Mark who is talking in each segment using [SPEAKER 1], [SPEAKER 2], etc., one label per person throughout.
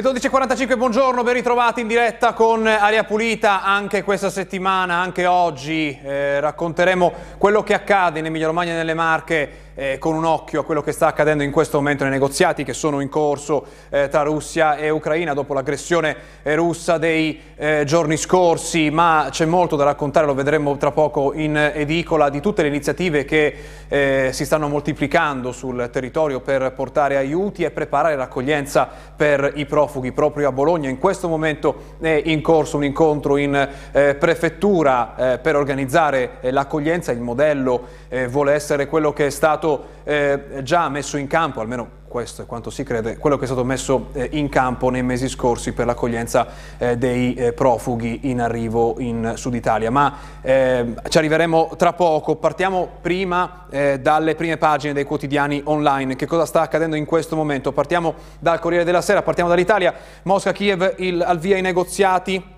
[SPEAKER 1] Le 12.45, buongiorno, ben ritrovati in diretta con Aria Pulita anche questa settimana, anche oggi eh, racconteremo quello che accade in Emilia Romagna e nelle Marche eh, con un occhio a quello che sta accadendo in questo momento nei negoziati che sono in corso eh, tra Russia e Ucraina dopo l'aggressione eh, russa dei eh, giorni scorsi, ma c'è molto da raccontare, lo vedremo tra poco in edicola, di tutte le iniziative che eh, si stanno moltiplicando sul territorio per portare aiuti e preparare l'accoglienza per i profughi proprio a Bologna. In questo momento è in corso un incontro in eh, prefettura per organizzare l'accoglienza, il modello vuole essere quello che è stato stato eh, già messo in campo, almeno questo è quanto si crede, quello che è stato messo eh, in campo nei mesi scorsi per l'accoglienza eh, dei eh, profughi in arrivo in Sud Italia. Ma eh, ci arriveremo tra poco, partiamo prima eh, dalle prime pagine dei quotidiani online. Che cosa sta accadendo in questo momento? Partiamo dal Corriere della Sera, partiamo dall'Italia, Mosca-Kiev al via i negoziati.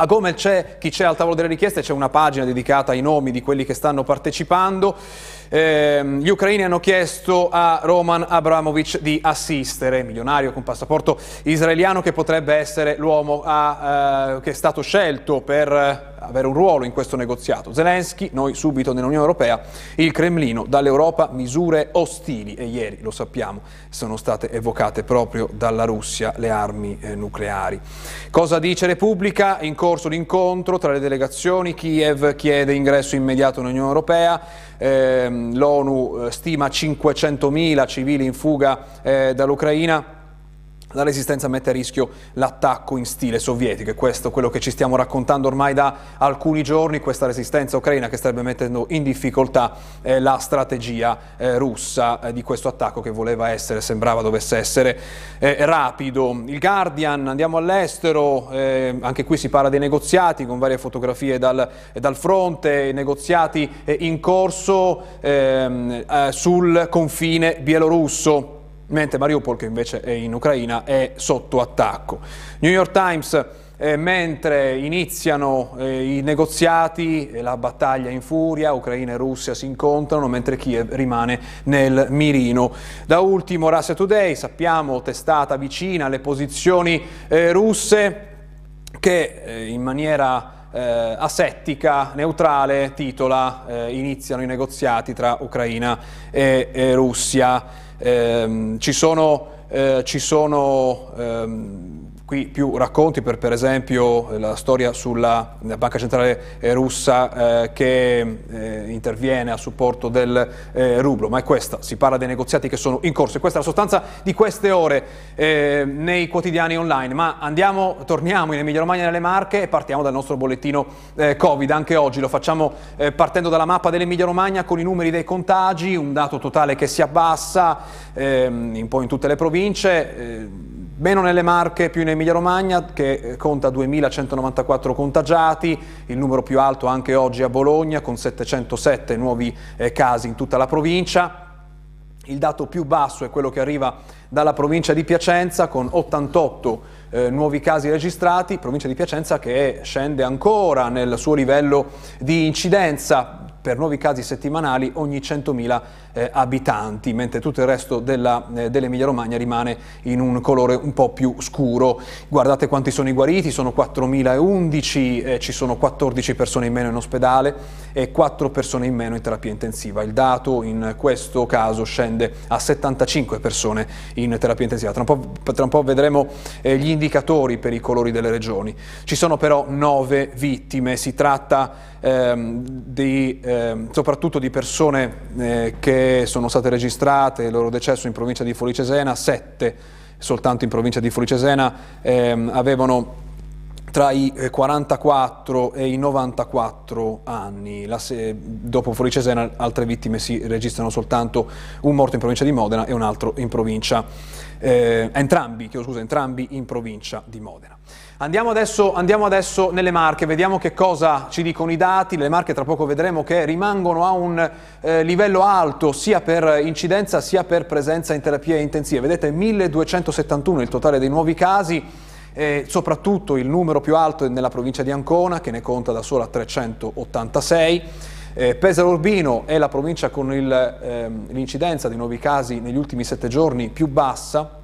[SPEAKER 1] A Gomel c'è chi c'è al tavolo delle richieste, c'è una pagina dedicata ai nomi di quelli che stanno partecipando. Eh, gli ucraini hanno chiesto a Roman Abramovic di assistere, milionario con passaporto israeliano che potrebbe essere l'uomo eh, che è stato scelto per avere un ruolo in questo negoziato. Zelensky, noi subito nell'Unione Europea, il Cremlino, dall'Europa misure ostili e ieri, lo sappiamo, sono state evocate proprio dalla Russia le armi eh, nucleari. Cosa dice Repubblica? In corso l'incontro tra le delegazioni, Kiev chiede ingresso immediato nell'Unione Europea, eh, l'ONU stima 500.000 civili in fuga eh, dall'Ucraina, la resistenza mette a rischio l'attacco in stile sovietico e questo è quello che ci stiamo raccontando ormai da alcuni giorni, questa resistenza ucraina che starebbe mettendo in difficoltà eh, la strategia eh, russa eh, di questo attacco che voleva essere, sembrava dovesse essere eh, rapido. Il Guardian, andiamo all'estero, eh, anche qui si parla dei negoziati con varie fotografie dal, dal fronte, negoziati eh, in corso ehm, sul confine bielorusso mentre Mariupol, che invece è in Ucraina, è sotto attacco. New York Times, eh, mentre iniziano eh, i negoziati e la battaglia in furia, Ucraina e Russia si incontrano, mentre Kiev rimane nel mirino. Da ultimo Russia Today, sappiamo, testata vicina alle posizioni eh, russe, che eh, in maniera eh, asettica, neutrale, titola eh, iniziano i negoziati tra Ucraina e, e Russia. Eh, ci sono, eh, ci sono ehm, qui più racconti per per esempio la storia sulla banca centrale eh, russa eh, che eh, interviene a supporto del eh, rublo, ma è questa, si parla dei negoziati che sono in corso. E questa è la sostanza di queste ore eh, nei quotidiani online, ma andiamo, torniamo in Emilia Romagna e nelle Marche e partiamo dal nostro bollettino eh, Covid, anche oggi lo facciamo partendo dalla mappa dell'Emilia Romagna con i numeri dei contagi, un dato totale che si abbassa ehm, un po' in tutte le province, Meno nelle Marche, più in Emilia Romagna, che eh, conta 2.194 contagiati, il numero più alto anche oggi a Bologna, con 707 nuovi eh, casi in tutta la provincia. Il dato più basso è quello che arriva dalla provincia di Piacenza, con 88 eh, nuovi casi registrati, provincia di Piacenza che scende ancora nel suo livello di incidenza per nuovi casi settimanali ogni 100.000 eh, abitanti, mentre tutto il resto eh, dell'Emilia Romagna rimane in un colore un po' più scuro. Guardate quanti sono i guariti, sono 4.011, eh, ci sono 14 persone in meno in ospedale e 4 persone in meno in terapia intensiva. Il dato in questo caso scende a 75 persone in terapia intensiva. Tra un po', tra un po vedremo eh, gli indicatori per i colori delle regioni. Ci sono però 9 vittime, si tratta ehm, di, ehm, soprattutto di persone eh, che sono state registrate, il loro decesso in provincia di Folicesena, sette soltanto in provincia di Folicesena ehm, avevano tra i 44 eh, e i 94 anni. Se, dopo Folicesena altre vittime si registrano soltanto un morto in provincia di Modena e un altro in provincia, eh, entrambi, scusa, entrambi in provincia di Modena. Andiamo adesso, andiamo adesso, nelle Marche, vediamo che cosa ci dicono i dati. Le Marche tra poco vedremo che rimangono a un eh, livello alto sia per incidenza sia per presenza in terapia intensiva. Vedete 1271 il totale dei nuovi casi. E soprattutto il numero più alto è nella provincia di Ancona che ne conta da sola 386. Eh, Pesaro Urbino è la provincia con ehm, l'incidenza eh, dei nuovi casi negli ultimi sette giorni più bassa,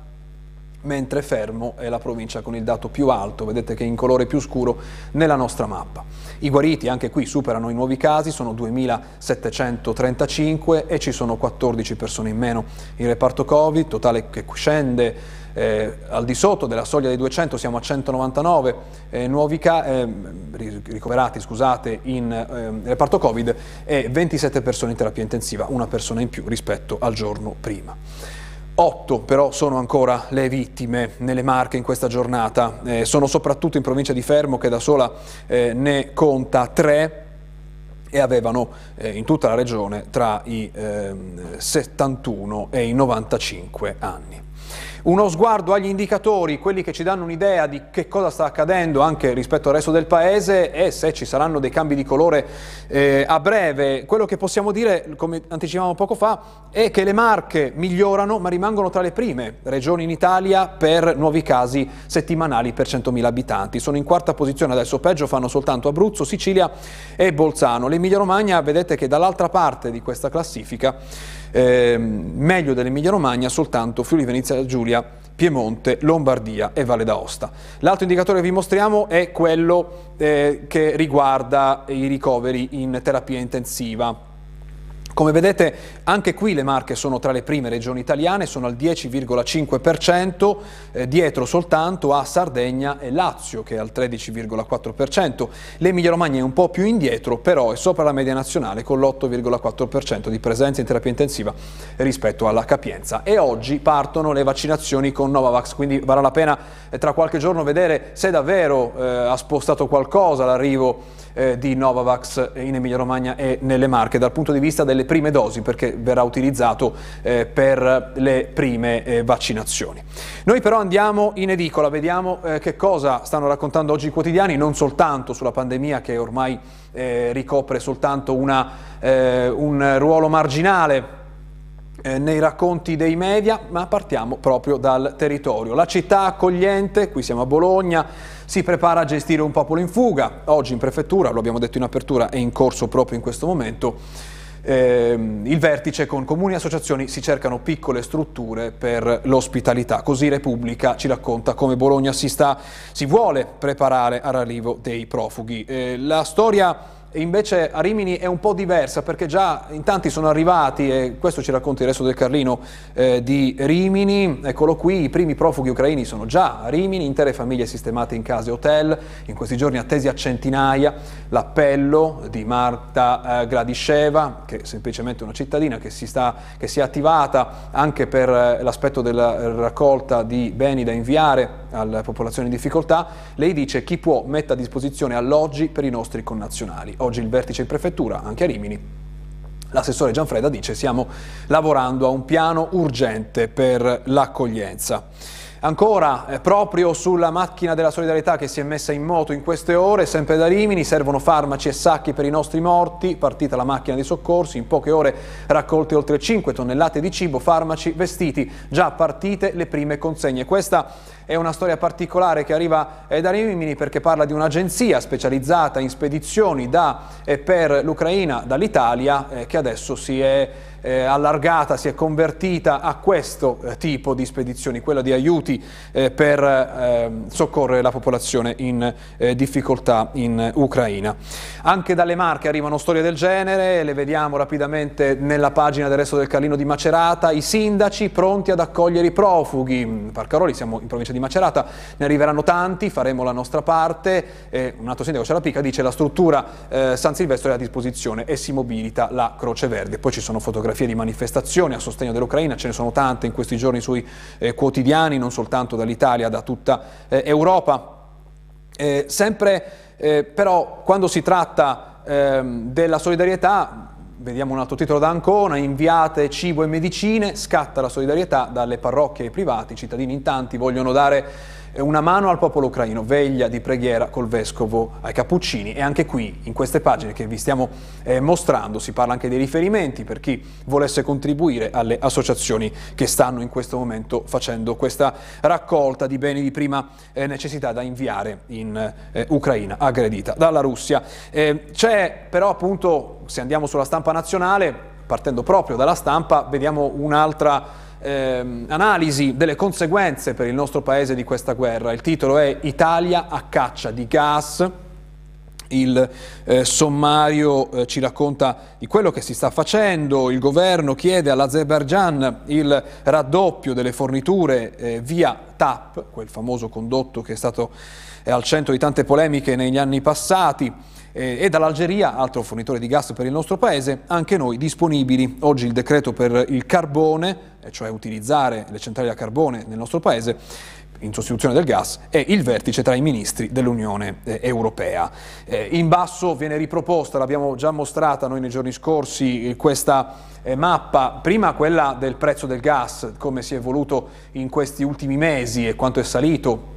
[SPEAKER 1] mentre fermo è la provincia con il dato più alto, vedete che è in colore più scuro nella nostra mappa. I guariti anche qui superano i nuovi casi, sono 2.735 e ci sono 14 persone in meno in reparto Covid, totale che scende eh, al di sotto della soglia dei 200, siamo a 199 eh, nuovi eh, ricoverati scusate, in ehm, reparto Covid e 27 persone in terapia intensiva, una persona in più rispetto al giorno prima. Otto però sono ancora le vittime nelle Marche in questa giornata, eh, sono soprattutto in provincia di Fermo che da sola eh, ne conta tre e avevano eh, in tutta la regione tra i 71 ehm, e i 95 anni. Uno sguardo agli indicatori, quelli che ci danno un'idea di che cosa sta accadendo anche rispetto al resto del paese e se ci saranno dei cambi di colore eh, a breve. Quello che possiamo dire, come anticipavamo poco fa, è che le Marche migliorano ma rimangono tra le prime regioni in Italia per nuovi casi settimanali per 100.000 abitanti. Sono in quarta posizione adesso, peggio fanno soltanto Abruzzo, Sicilia e Bolzano. L'Emilia Romagna vedete che dall'altra parte di questa classifica eh, meglio dell'Emilia Romagna soltanto Friuli Venezia Giulia, Piemonte, Lombardia e Valle d'Aosta. L'altro indicatore che vi mostriamo è quello eh, che riguarda i ricoveri in terapia intensiva. Come vedete anche qui le Marche sono tra le prime regioni italiane, sono al 10,5%, eh, dietro soltanto a Sardegna e Lazio che è al 13,4%. L'Emilia Romagna è un po' più indietro, però è sopra la media nazionale con l'8,4% di presenza in terapia intensiva rispetto alla capienza. E oggi partono le vaccinazioni con Novavax, quindi varrà la pena eh, tra qualche giorno vedere se davvero eh, ha spostato qualcosa l'arrivo eh, di Novavax in Emilia Romagna e nelle Marche dal punto di vista delle prime dosi perché verrà utilizzato eh, per le prime eh, vaccinazioni. Noi però andiamo in edicola, vediamo eh, che cosa stanno raccontando oggi i quotidiani, non soltanto sulla pandemia che ormai eh, ricopre soltanto una, eh, un ruolo marginale nei racconti dei media, ma partiamo proprio dal territorio. La città accogliente, qui siamo a Bologna, si prepara a gestire un popolo in fuga. Oggi in prefettura, lo abbiamo detto in apertura, è in corso proprio in questo momento. Eh, il vertice con comuni e associazioni si cercano piccole strutture per l'ospitalità. Così Repubblica ci racconta come Bologna si, sta, si vuole preparare all'arrivo dei profughi. Eh, la storia invece a Rimini è un po' diversa perché già in tanti sono arrivati e questo ci racconta il resto del Carlino eh, di Rimini, eccolo qui, i primi profughi ucraini sono già a Rimini, intere famiglie sistemate in case hotel, in questi giorni attesi a centinaia, l'appello di Marta eh, Gradisceva, che è semplicemente una cittadina che si, sta, che si è attivata anche per eh, l'aspetto della raccolta di beni da inviare alle popolazioni in difficoltà, lei dice chi può metta a disposizione alloggi per i nostri connazionali oggi il vertice in prefettura, anche a Rimini. L'assessore Gianfreda dice stiamo lavorando a un piano urgente per l'accoglienza. Ancora, eh, proprio sulla macchina della solidarietà che si è messa in moto in queste ore, sempre da Rimini, servono farmaci e sacchi per i nostri morti, partita la macchina dei soccorsi, in poche ore raccolte oltre 5 tonnellate di cibo, farmaci, vestiti, già partite le prime consegne. Questa è una storia particolare che arriva eh, da Rimini perché parla di un'agenzia specializzata in spedizioni da e per l'Ucraina dall'Italia eh, che adesso si è eh, allargata, si è convertita a questo eh, tipo di spedizioni, quella di aiuti eh, per eh, soccorrere la popolazione in eh, difficoltà in Ucraina. Anche dalle Marche arrivano storie del genere, le vediamo rapidamente nella pagina del resto del Carlino di Macerata, i sindaci pronti ad accogliere i profughi. Parcaroli, siamo in provincia di Macerata, ne arriveranno tanti, faremo la nostra parte. un altro sindaco, c'è la Pica, dice la struttura eh, San Silvestro è a disposizione e si mobilita la Croce Verde. Poi ci sono fotografie fotografie di manifestazioni a sostegno dell'Ucraina, ce ne sono tante in questi giorni sui eh, quotidiani, non soltanto dall'Italia, da tutta eh, Europa. Eh, sempre eh, però quando si tratta ehm, della solidarietà, vediamo un altro titolo da Ancona, inviate cibo e medicine, scatta la solidarietà dalle parrocchie ai privati, i cittadini in tanti vogliono dare una mano al popolo ucraino, veglia di preghiera col vescovo ai Cappuccini e anche qui in queste pagine che vi stiamo eh, mostrando si parla anche dei riferimenti per chi volesse contribuire alle associazioni che stanno in questo momento facendo questa raccolta di beni di prima eh, necessità da inviare in eh, Ucraina aggredita dalla Russia. Eh, c'è però appunto, se andiamo sulla stampa nazionale, partendo proprio dalla stampa, vediamo un'altra ehm, analisi delle conseguenze per il nostro paese di questa guerra. Il titolo è Italia a caccia di gas. Il eh, sommario eh, ci racconta di quello che si sta facendo, il governo chiede all'Azerbaijan il raddoppio delle forniture eh, via TAP, quel famoso condotto che è stato al centro di tante polemiche negli anni passati, eh, e dall'Algeria, altro fornitore di gas per il nostro paese, anche noi disponibili. Oggi il decreto per il carbone, cioè utilizzare le centrali a carbone nel nostro paese, in sostituzione del gas è il vertice tra i ministri dell'Unione eh, Europea. Eh, in basso viene riproposta, l'abbiamo già mostrata noi nei giorni scorsi, eh, questa mappa, prima quella del prezzo del gas, come si è evoluto in questi ultimi mesi e quanto è salito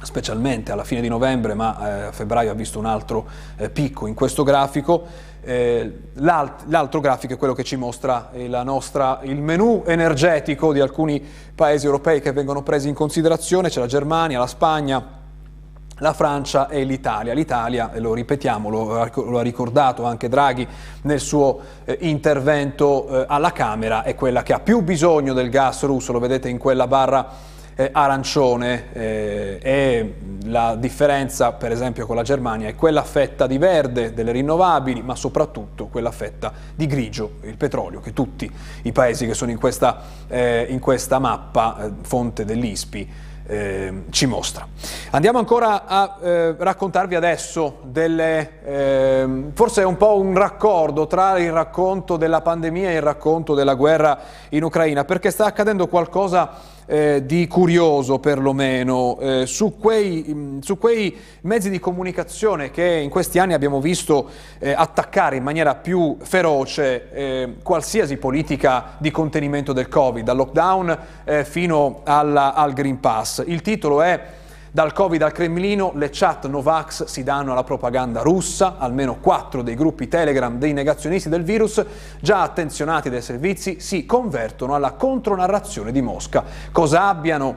[SPEAKER 1] specialmente alla fine di novembre, ma a febbraio ha visto un altro picco in questo grafico. Eh, l'altro grafico è quello che ci mostra eh, nostra, il menu energetico di alcuni paesi europei che vengono presi in considerazione, c'è la Germania, la Spagna, la Francia e l'Italia. L'Italia, lo ripetiamo, lo, lo, ha ricordato anche Draghi nel suo eh, intervento eh, alla Camera, è quella che ha più bisogno del gas russo, lo vedete in quella barra eh, arancione eh, e la differenza per esempio con la Germania è quella fetta di verde delle rinnovabili ma soprattutto quella fetta di grigio, il petrolio che tutti i paesi che sono in questa, eh, in questa mappa, eh, fonte dell'ISPI, eh, ci mostra. Andiamo ancora a eh, raccontarvi adesso delle, eh, forse è un po' un raccordo tra il racconto della pandemia e il racconto della guerra in Ucraina, perché sta accadendo qualcosa eh, di curioso perlomeno eh, su, quei, mh, su, quei, mezzi di comunicazione che in questi anni abbiamo visto eh, attaccare in maniera più feroce eh, qualsiasi politica di contenimento del Covid, dal lockdown eh, fino alla, al Green Pass. Il titolo è dal Covid al Cremlino le chat Novax si danno alla propaganda russa, almeno quattro dei gruppi Telegram dei negazionisti del virus, già attenzionati dai servizi, si convertono alla contronarrazione di Mosca. Cosa abbiano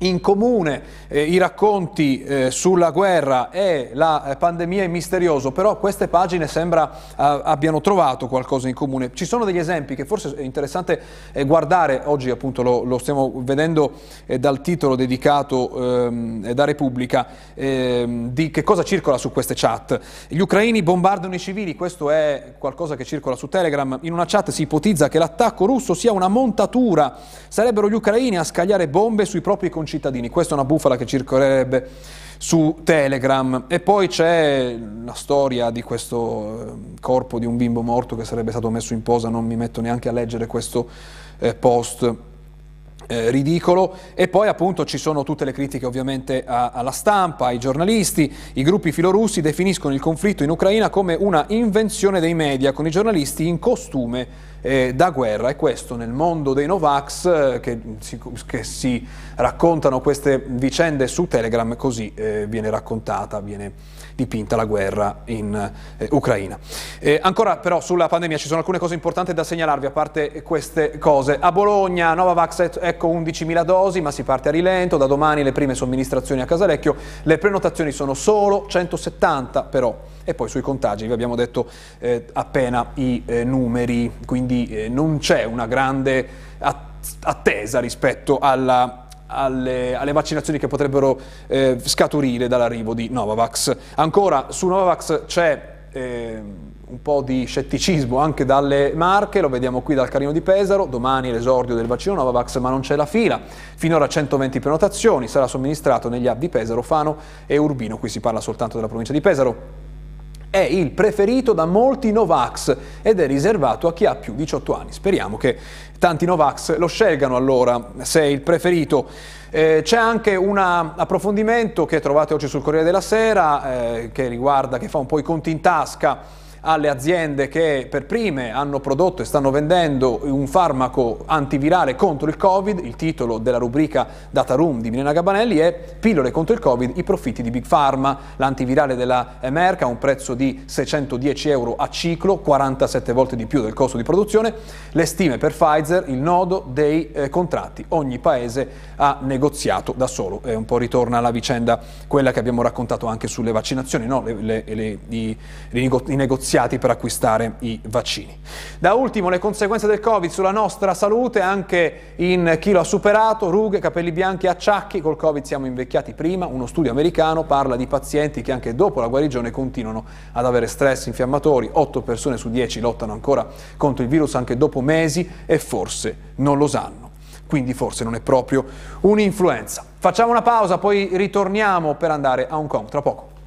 [SPEAKER 1] in comune eh, i racconti eh, sulla guerra e la eh, pandemia è misterioso, però queste pagine sembra eh, abbiano trovato qualcosa in comune. Ci sono degli esempi che forse è interessante eh, guardare, oggi appunto lo, lo stiamo vedendo eh, dal titolo dedicato ehm, da Repubblica, ehm, di che cosa circola su queste chat. Gli ucraini bombardano i civili, questo è qualcosa che circola su Telegram, in una chat si ipotizza che l'attacco russo sia una montatura, sarebbero gli ucraini a scagliare bombe sui propri concittadini concittadini. Questa è una bufala che circolerebbe su Telegram. E poi c'è la storia di questo eh, corpo di un bimbo morto che sarebbe stato messo in posa, non mi metto neanche a leggere questo eh, post. Eh, ridicolo. E poi appunto ci sono tutte le critiche ovviamente a, alla stampa, ai giornalisti, i gruppi filorussi definiscono il conflitto in Ucraina come una invenzione dei media con i giornalisti in costume eh, da guerra. E questo nel mondo dei Novax eh, che, si, che, si, raccontano queste vicende su Telegram così eh, viene raccontata, viene dipinta la guerra in eh, Ucraina. ancora però sulla pandemia ci sono alcune cose importanti da segnalarvi a parte queste cose. A Bologna Novavax ecco 11.000 dosi ma si parte a rilento, da domani le prime somministrazioni a Casalecchio, le prenotazioni sono solo 170 però e poi sui contagi vi abbiamo detto eh, appena i eh, numeri, quindi eh, non c'è una grande attesa rispetto alla, alle, alle, vaccinazioni che potrebbero eh, scaturire dall'arrivo di Novavax. Ancora su Novavax c'è eh, un po' di scetticismo anche dalle marche, lo vediamo qui dal Carino di Pesaro, domani l'esordio del vaccino Novavax ma non c'è la fila, finora 120 prenotazioni, sarà somministrato negli hub di Pesaro, Fano e Urbino, qui si parla soltanto della provincia di Pesaro è il preferito da molti Novax ed è riservato a chi ha più di 18 anni. Speriamo che tanti Novax lo scelgano allora se è il preferito. Eh, c'è anche un approfondimento che trovate oggi sul Corriere della Sera eh, che riguarda, che fa un po' i conti in tasca alle aziende che per prime hanno prodotto e stanno vendendo un farmaco antivirale contro il Covid. Il titolo della rubrica Data Room di Milena Gabanelli è Pillole contro il Covid, i profitti di Big Pharma. L'antivirale della Merck ha un prezzo di 610 euro a ciclo, 47 volte di più del costo di produzione. Le stime per Pfizer, il nodo dei eh, contratti. Ogni paese ha negoziato da solo. E un po' ritorna alla vicenda quella che abbiamo raccontato anche sulle vaccinazioni, no? le, le, le, i, i negoziati negoziati per acquistare i vaccini. Da ultimo le conseguenze del Covid sulla nostra salute, anche in chi lo ha superato, rughe, capelli bianchi, acciacchi, col Covid siamo invecchiati prima, uno studio americano parla di pazienti che anche dopo la guarigione continuano ad avere stress infiammatori, 8 persone su 10 lottano ancora contro il virus anche dopo mesi e forse non lo sanno quindi forse non è proprio un'influenza. Facciamo una pausa, poi ritorniamo per andare a Hong Kong tra poco.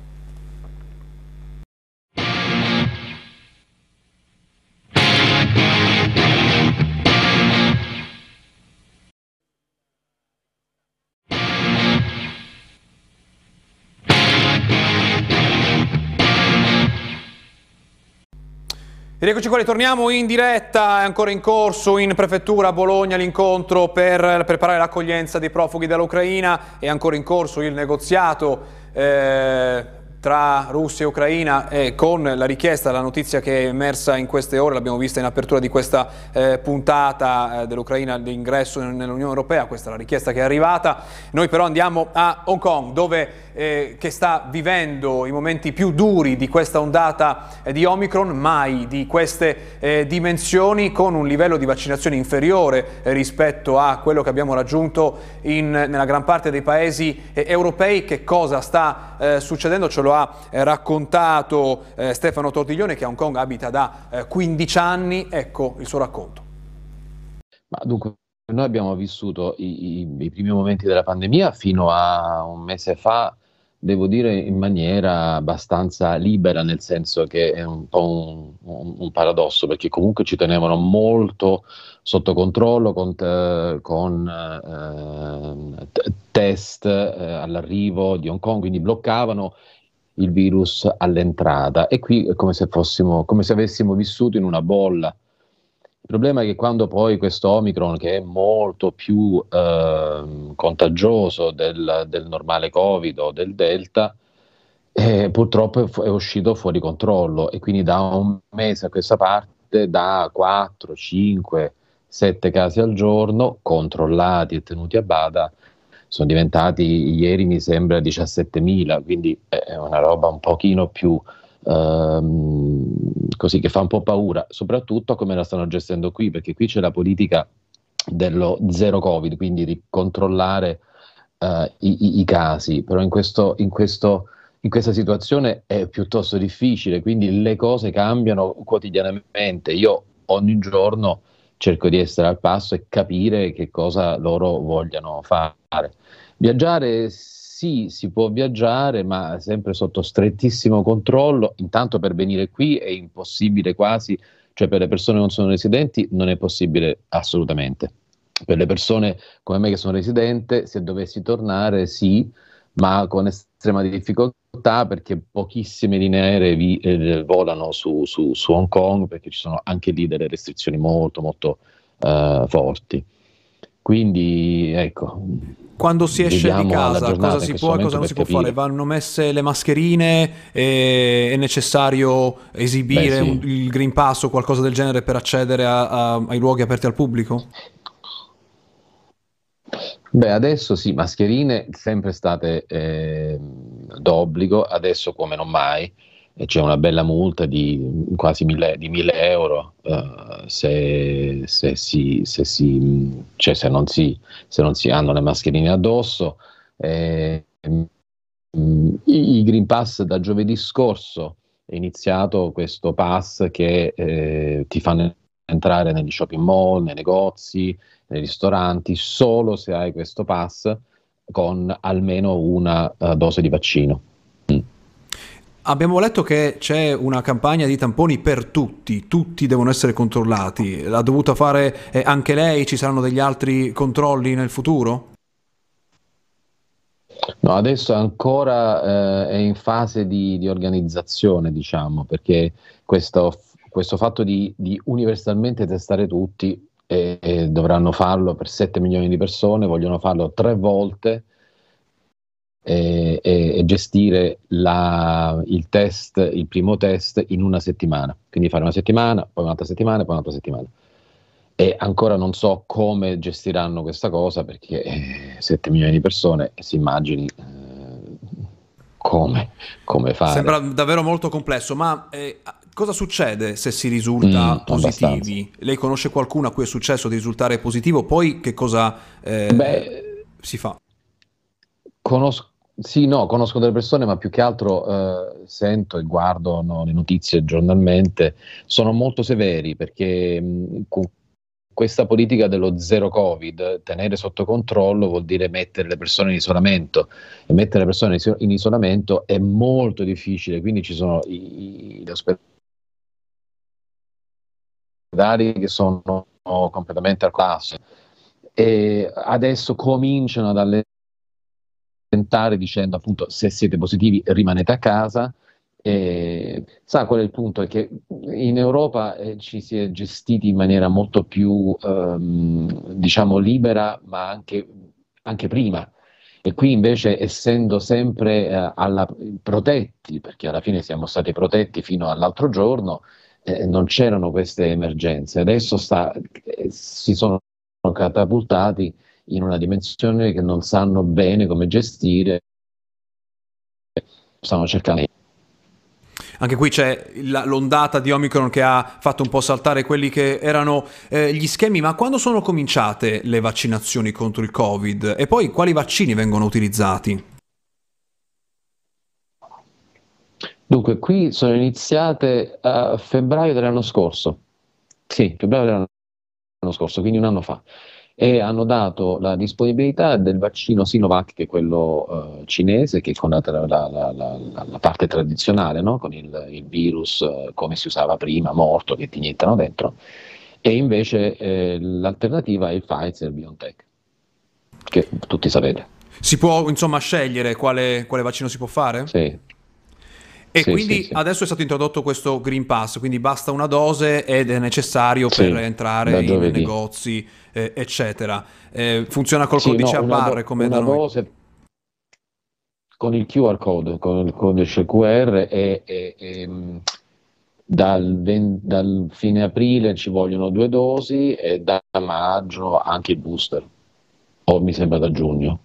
[SPEAKER 1] Eccoci qua, ritorniamo in diretta, è ancora in corso in prefettura a Bologna l'incontro per preparare l'accoglienza dei profughi dall'Ucraina, è ancora in corso il negoziato eh, tra Russia e Ucraina e con la richiesta, la notizia che è emersa in queste ore, l'abbiamo vista in apertura di questa eh, puntata eh, dell'Ucraina di ingresso nell'Unione Europea, questa è la richiesta che è arrivata. Noi però andiamo a Hong Kong dove eh, che sta vivendo i momenti più duri di questa ondata eh, di Omicron, mai di queste eh, dimensioni, con un livello di vaccinazione inferiore eh, rispetto a quello che abbiamo raggiunto in, nella gran parte dei paesi europei. Che cosa sta succedendo? Ce lo ha raccontato Stefano Tortiglione che a Hong Kong abita da 15 anni. Ecco il suo racconto.
[SPEAKER 2] Ma dunque, noi abbiamo vissuto i, i, i, primi momenti della pandemia fino a un mese fa devo dire in maniera abbastanza libera, nel senso che è un po' un, un, un paradosso, perché comunque ci tenevano molto sotto controllo con, con eh, test eh, all'arrivo di Hong Kong, quindi bloccavano il virus all'entrata. E qui è come se, fossimo, come se avessimo vissuto in una bolla. Il problema è che quando poi questo Omicron, che è molto più eh, contagioso del, del, normale Covid o del Delta, eh, purtroppo è, è, uscito fuori controllo. E quindi da un mese a questa parte, da 4, 5, 7 casi al giorno, controllati e tenuti a bada, sono diventati, ieri mi sembra, 17.000, quindi è una roba un pochino più ehm, così che fa un po' paura, soprattutto come la stanno gestendo qui, perché qui c'è la politica dello zero Covid, quindi di controllare eh, i, i, casi, però in, questo, in, questo, in questa situazione è piuttosto difficile, quindi le cose cambiano quotidianamente. Io ogni giorno cerco di essere al passo e capire che cosa loro vogliano fare. Viaggiare sì, si può viaggiare, ma sempre sotto strettissimo controllo. Intanto per venire qui è impossibile quasi, cioè per le persone che non sono residenti non è possibile assolutamente. Per le persone come me che sono residente, se dovessi tornare sì, ma con estrema difficoltà perché pochissime linee aeree vi, eh, volano su, su, su, Hong Kong perché ci sono anche lì delle restrizioni molto molto uh, forti. Quindi ecco,
[SPEAKER 1] quando si esce di casa, cosa si può e cosa non si può capire. fare? Vanno messe le mascherine? è necessario esibire Beh, sì. un, il Green Pass o qualcosa del genere per accedere a, a, ai luoghi aperti al pubblico?
[SPEAKER 2] Beh, adesso sì, mascherine sempre state eh, d'obbligo, adesso come non mai c'è una bella multa di quasi mille, di 1000 euro uh, se, se, si, se, si, cioè se, non si, se non si hanno le mascherine addosso. Eh, i, Green Pass da giovedì scorso è iniziato questo pass che eh, ti fanno entrare negli shopping mall, nei negozi, nei ristoranti, solo se hai questo pass con almeno una uh, dose di vaccino.
[SPEAKER 1] Abbiamo letto che c'è una campagna di tamponi per tutti, tutti devono essere controllati. L'ha dovuta fare eh, anche lei? Ci saranno degli altri controlli nel futuro?
[SPEAKER 2] No, adesso ancora eh, è in fase di, di, organizzazione, diciamo, perché questo, questo fatto di, di, universalmente testare tutti eh, eh dovranno farlo per 7 milioni di persone, vogliono farlo tre volte e, e gestire la, il test, il primo test in una settimana. Quindi fare una settimana, poi un'altra settimana, poi un'altra settimana. E ancora non so come gestiranno questa cosa perché eh, 7 milioni di persone, si immagini eh, come, come fare.
[SPEAKER 1] Sembra davvero molto complesso, ma eh, cosa succede se si risulta mm, positivi? Abbastanza. Lei conosce qualcuno a cui è successo di risultare positivo, poi che cosa eh, Beh, si fa?
[SPEAKER 2] Conosco, sì, no, conosco delle persone, ma più che altro eh, sento e guardo no, le notizie giornalmente, sono molto severi perché mh, questa politica dello zero Covid, tenere sotto controllo vuol dire mettere le persone in isolamento e mettere le persone in isolamento è molto difficile, quindi ci sono i, gli ospedali che sono completamente al collasso e adesso cominciano ad allentare dicendo appunto se siete positivi rimanete a casa e, sa qual è il punto? È che in Europa eh, ci si è gestiti in maniera molto più, ehm, diciamo, libera, ma anche, anche, prima. E qui invece, essendo sempre eh, alla, protetti, perché alla fine siamo stati protetti fino all'altro giorno, eh, non c'erano queste emergenze. Adesso sta, eh, si sono catapultati in una dimensione che non sanno bene come gestire, stanno cercando
[SPEAKER 1] anche qui c'è l'ondata di Omicron che ha fatto un po' saltare quelli che erano eh, gli schemi, ma quando sono cominciate le vaccinazioni contro il Covid? E poi quali vaccini vengono utilizzati?
[SPEAKER 2] Dunque, qui sono iniziate a febbraio dell'anno scorso. Sì, febbraio dell'anno scorso, quindi un anno fa e hanno dato la disponibilità del vaccino Sinovac, che è quello uh, cinese, che è con la, la, la, la parte tradizionale, no? con il, il virus uh, come si usava prima, morto, che ti iniettano dentro, e invece eh, l'alternativa è il Pfizer BioNTech, che tutti sapete.
[SPEAKER 1] Si può insomma scegliere quale, quale vaccino si può fare?
[SPEAKER 2] Sì.
[SPEAKER 1] E sì, quindi sì, sì. adesso è stato introdotto questo Green Pass, quindi basta una dose ed è necessario per entrare in negozi eh, eccetera. Eh, funziona col codice no, a barre come da noi? Dose
[SPEAKER 2] con il QR code, con il codice QR e, e, e dal, dal, fine aprile ci vogliono due dosi e da maggio anche il booster, o mi sembra da giugno.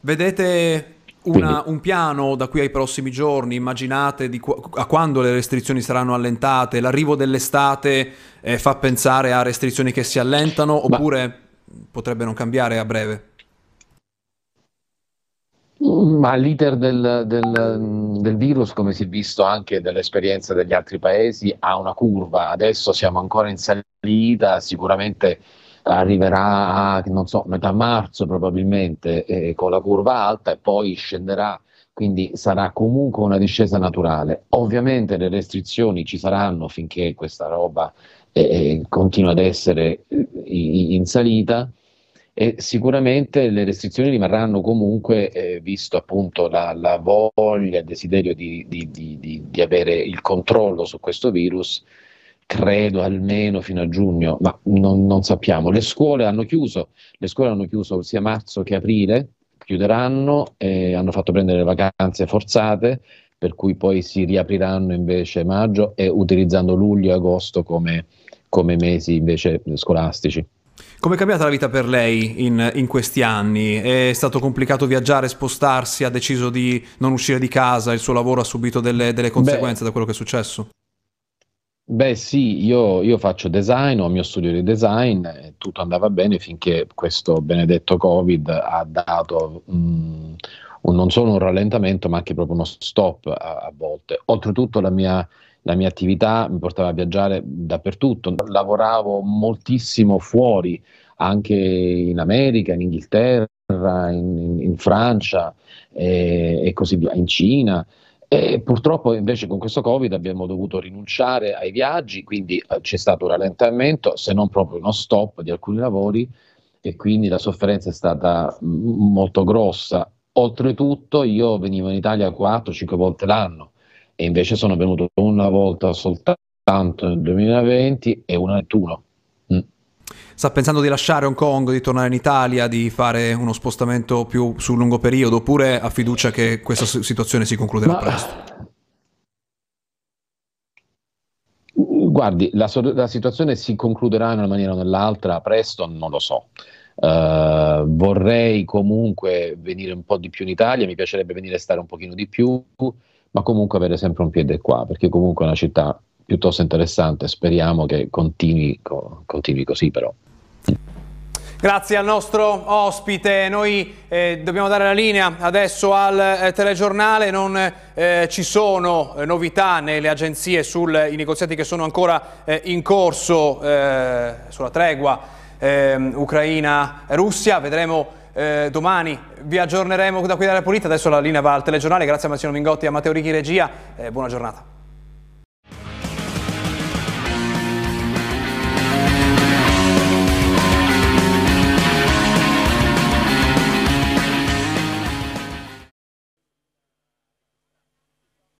[SPEAKER 1] Vedete una, un piano da qui ai prossimi giorni, immaginate qu- a quando le restrizioni saranno allentate, l'arrivo dell'estate eh, fa pensare a restrizioni che si allentano oppure Ma... potrebbe non cambiare a breve?
[SPEAKER 2] Ma l'iter del, del, del, virus, come si è visto anche dall'esperienza degli altri paesi, ha una curva. Adesso siamo ancora in salita, sicuramente arriverà a, non so, metà marzo probabilmente eh, con la curva alta e poi scenderà, quindi sarà comunque una discesa naturale. Ovviamente le restrizioni ci saranno finché questa roba eh, eh continua ad essere eh, in salita e sicuramente le restrizioni rimarranno comunque, eh, visto appunto la, la, voglia, il desiderio di, di, di, di avere il controllo su questo virus, credo almeno fino a giugno, ma non, non, sappiamo. Le scuole hanno chiuso, le scuole hanno chiuso sia marzo che aprile, chiuderanno e hanno fatto prendere vacanze forzate, per cui poi si riapriranno invece maggio e utilizzando luglio e agosto come, come mesi invece scolastici.
[SPEAKER 1] Come è cambiata la vita per lei in, in, questi anni? È stato complicato viaggiare, spostarsi? Ha deciso di non uscire di casa? Il suo lavoro ha subito delle, delle conseguenze Beh, da quello che è successo?
[SPEAKER 2] Beh sì, io, io, faccio design, ho il mio studio di design, tutto andava bene finché questo benedetto Covid ha dato um, un, non solo un rallentamento ma anche proprio uno stop a, a volte. Oltretutto la mia, la mia, attività mi portava a viaggiare dappertutto, lavoravo moltissimo fuori, anche in America, in Inghilterra, in, in, in Francia e, e così via, in Cina. E purtroppo invece con questo Covid abbiamo dovuto rinunciare ai viaggi, quindi eh, c'è stato un rallentamento, se non proprio uno stop di alcuni lavori e quindi la sofferenza è stata m- molto grossa. Oltretutto io venivo in Italia 4-5 volte l'anno e invece sono venuto una volta soltanto nel 2020 e una nel 2021.
[SPEAKER 1] Sta pensando di lasciare Hong Kong, di tornare in Italia, di fare uno spostamento più sul lungo periodo, oppure ha fiducia che questa situazione si concluderà Ma... presto?
[SPEAKER 2] Guardi, la, la, situazione si concluderà in una maniera o nell'altra presto, non lo so. Uh, vorrei comunque venire un po' di più in Italia, mi piacerebbe venire a stare un pochino di più, ma comunque avere sempre un piede qua, perché comunque è una città piuttosto interessante, speriamo che continui, continui così però.
[SPEAKER 1] Grazie al nostro ospite, noi eh, dobbiamo dare la linea adesso al eh, telegiornale, non eh, ci sono eh, novità nelle agenzie sui negoziati che sono ancora eh, in corso eh, sulla tregua ehm, Ucraina-Russia, vedremo domani, vi aggiorneremo da qui dalla Pulita, adesso la linea va al telegiornale, grazie a Massimo Mingotti e a Matteo Righi Regia, buona giornata.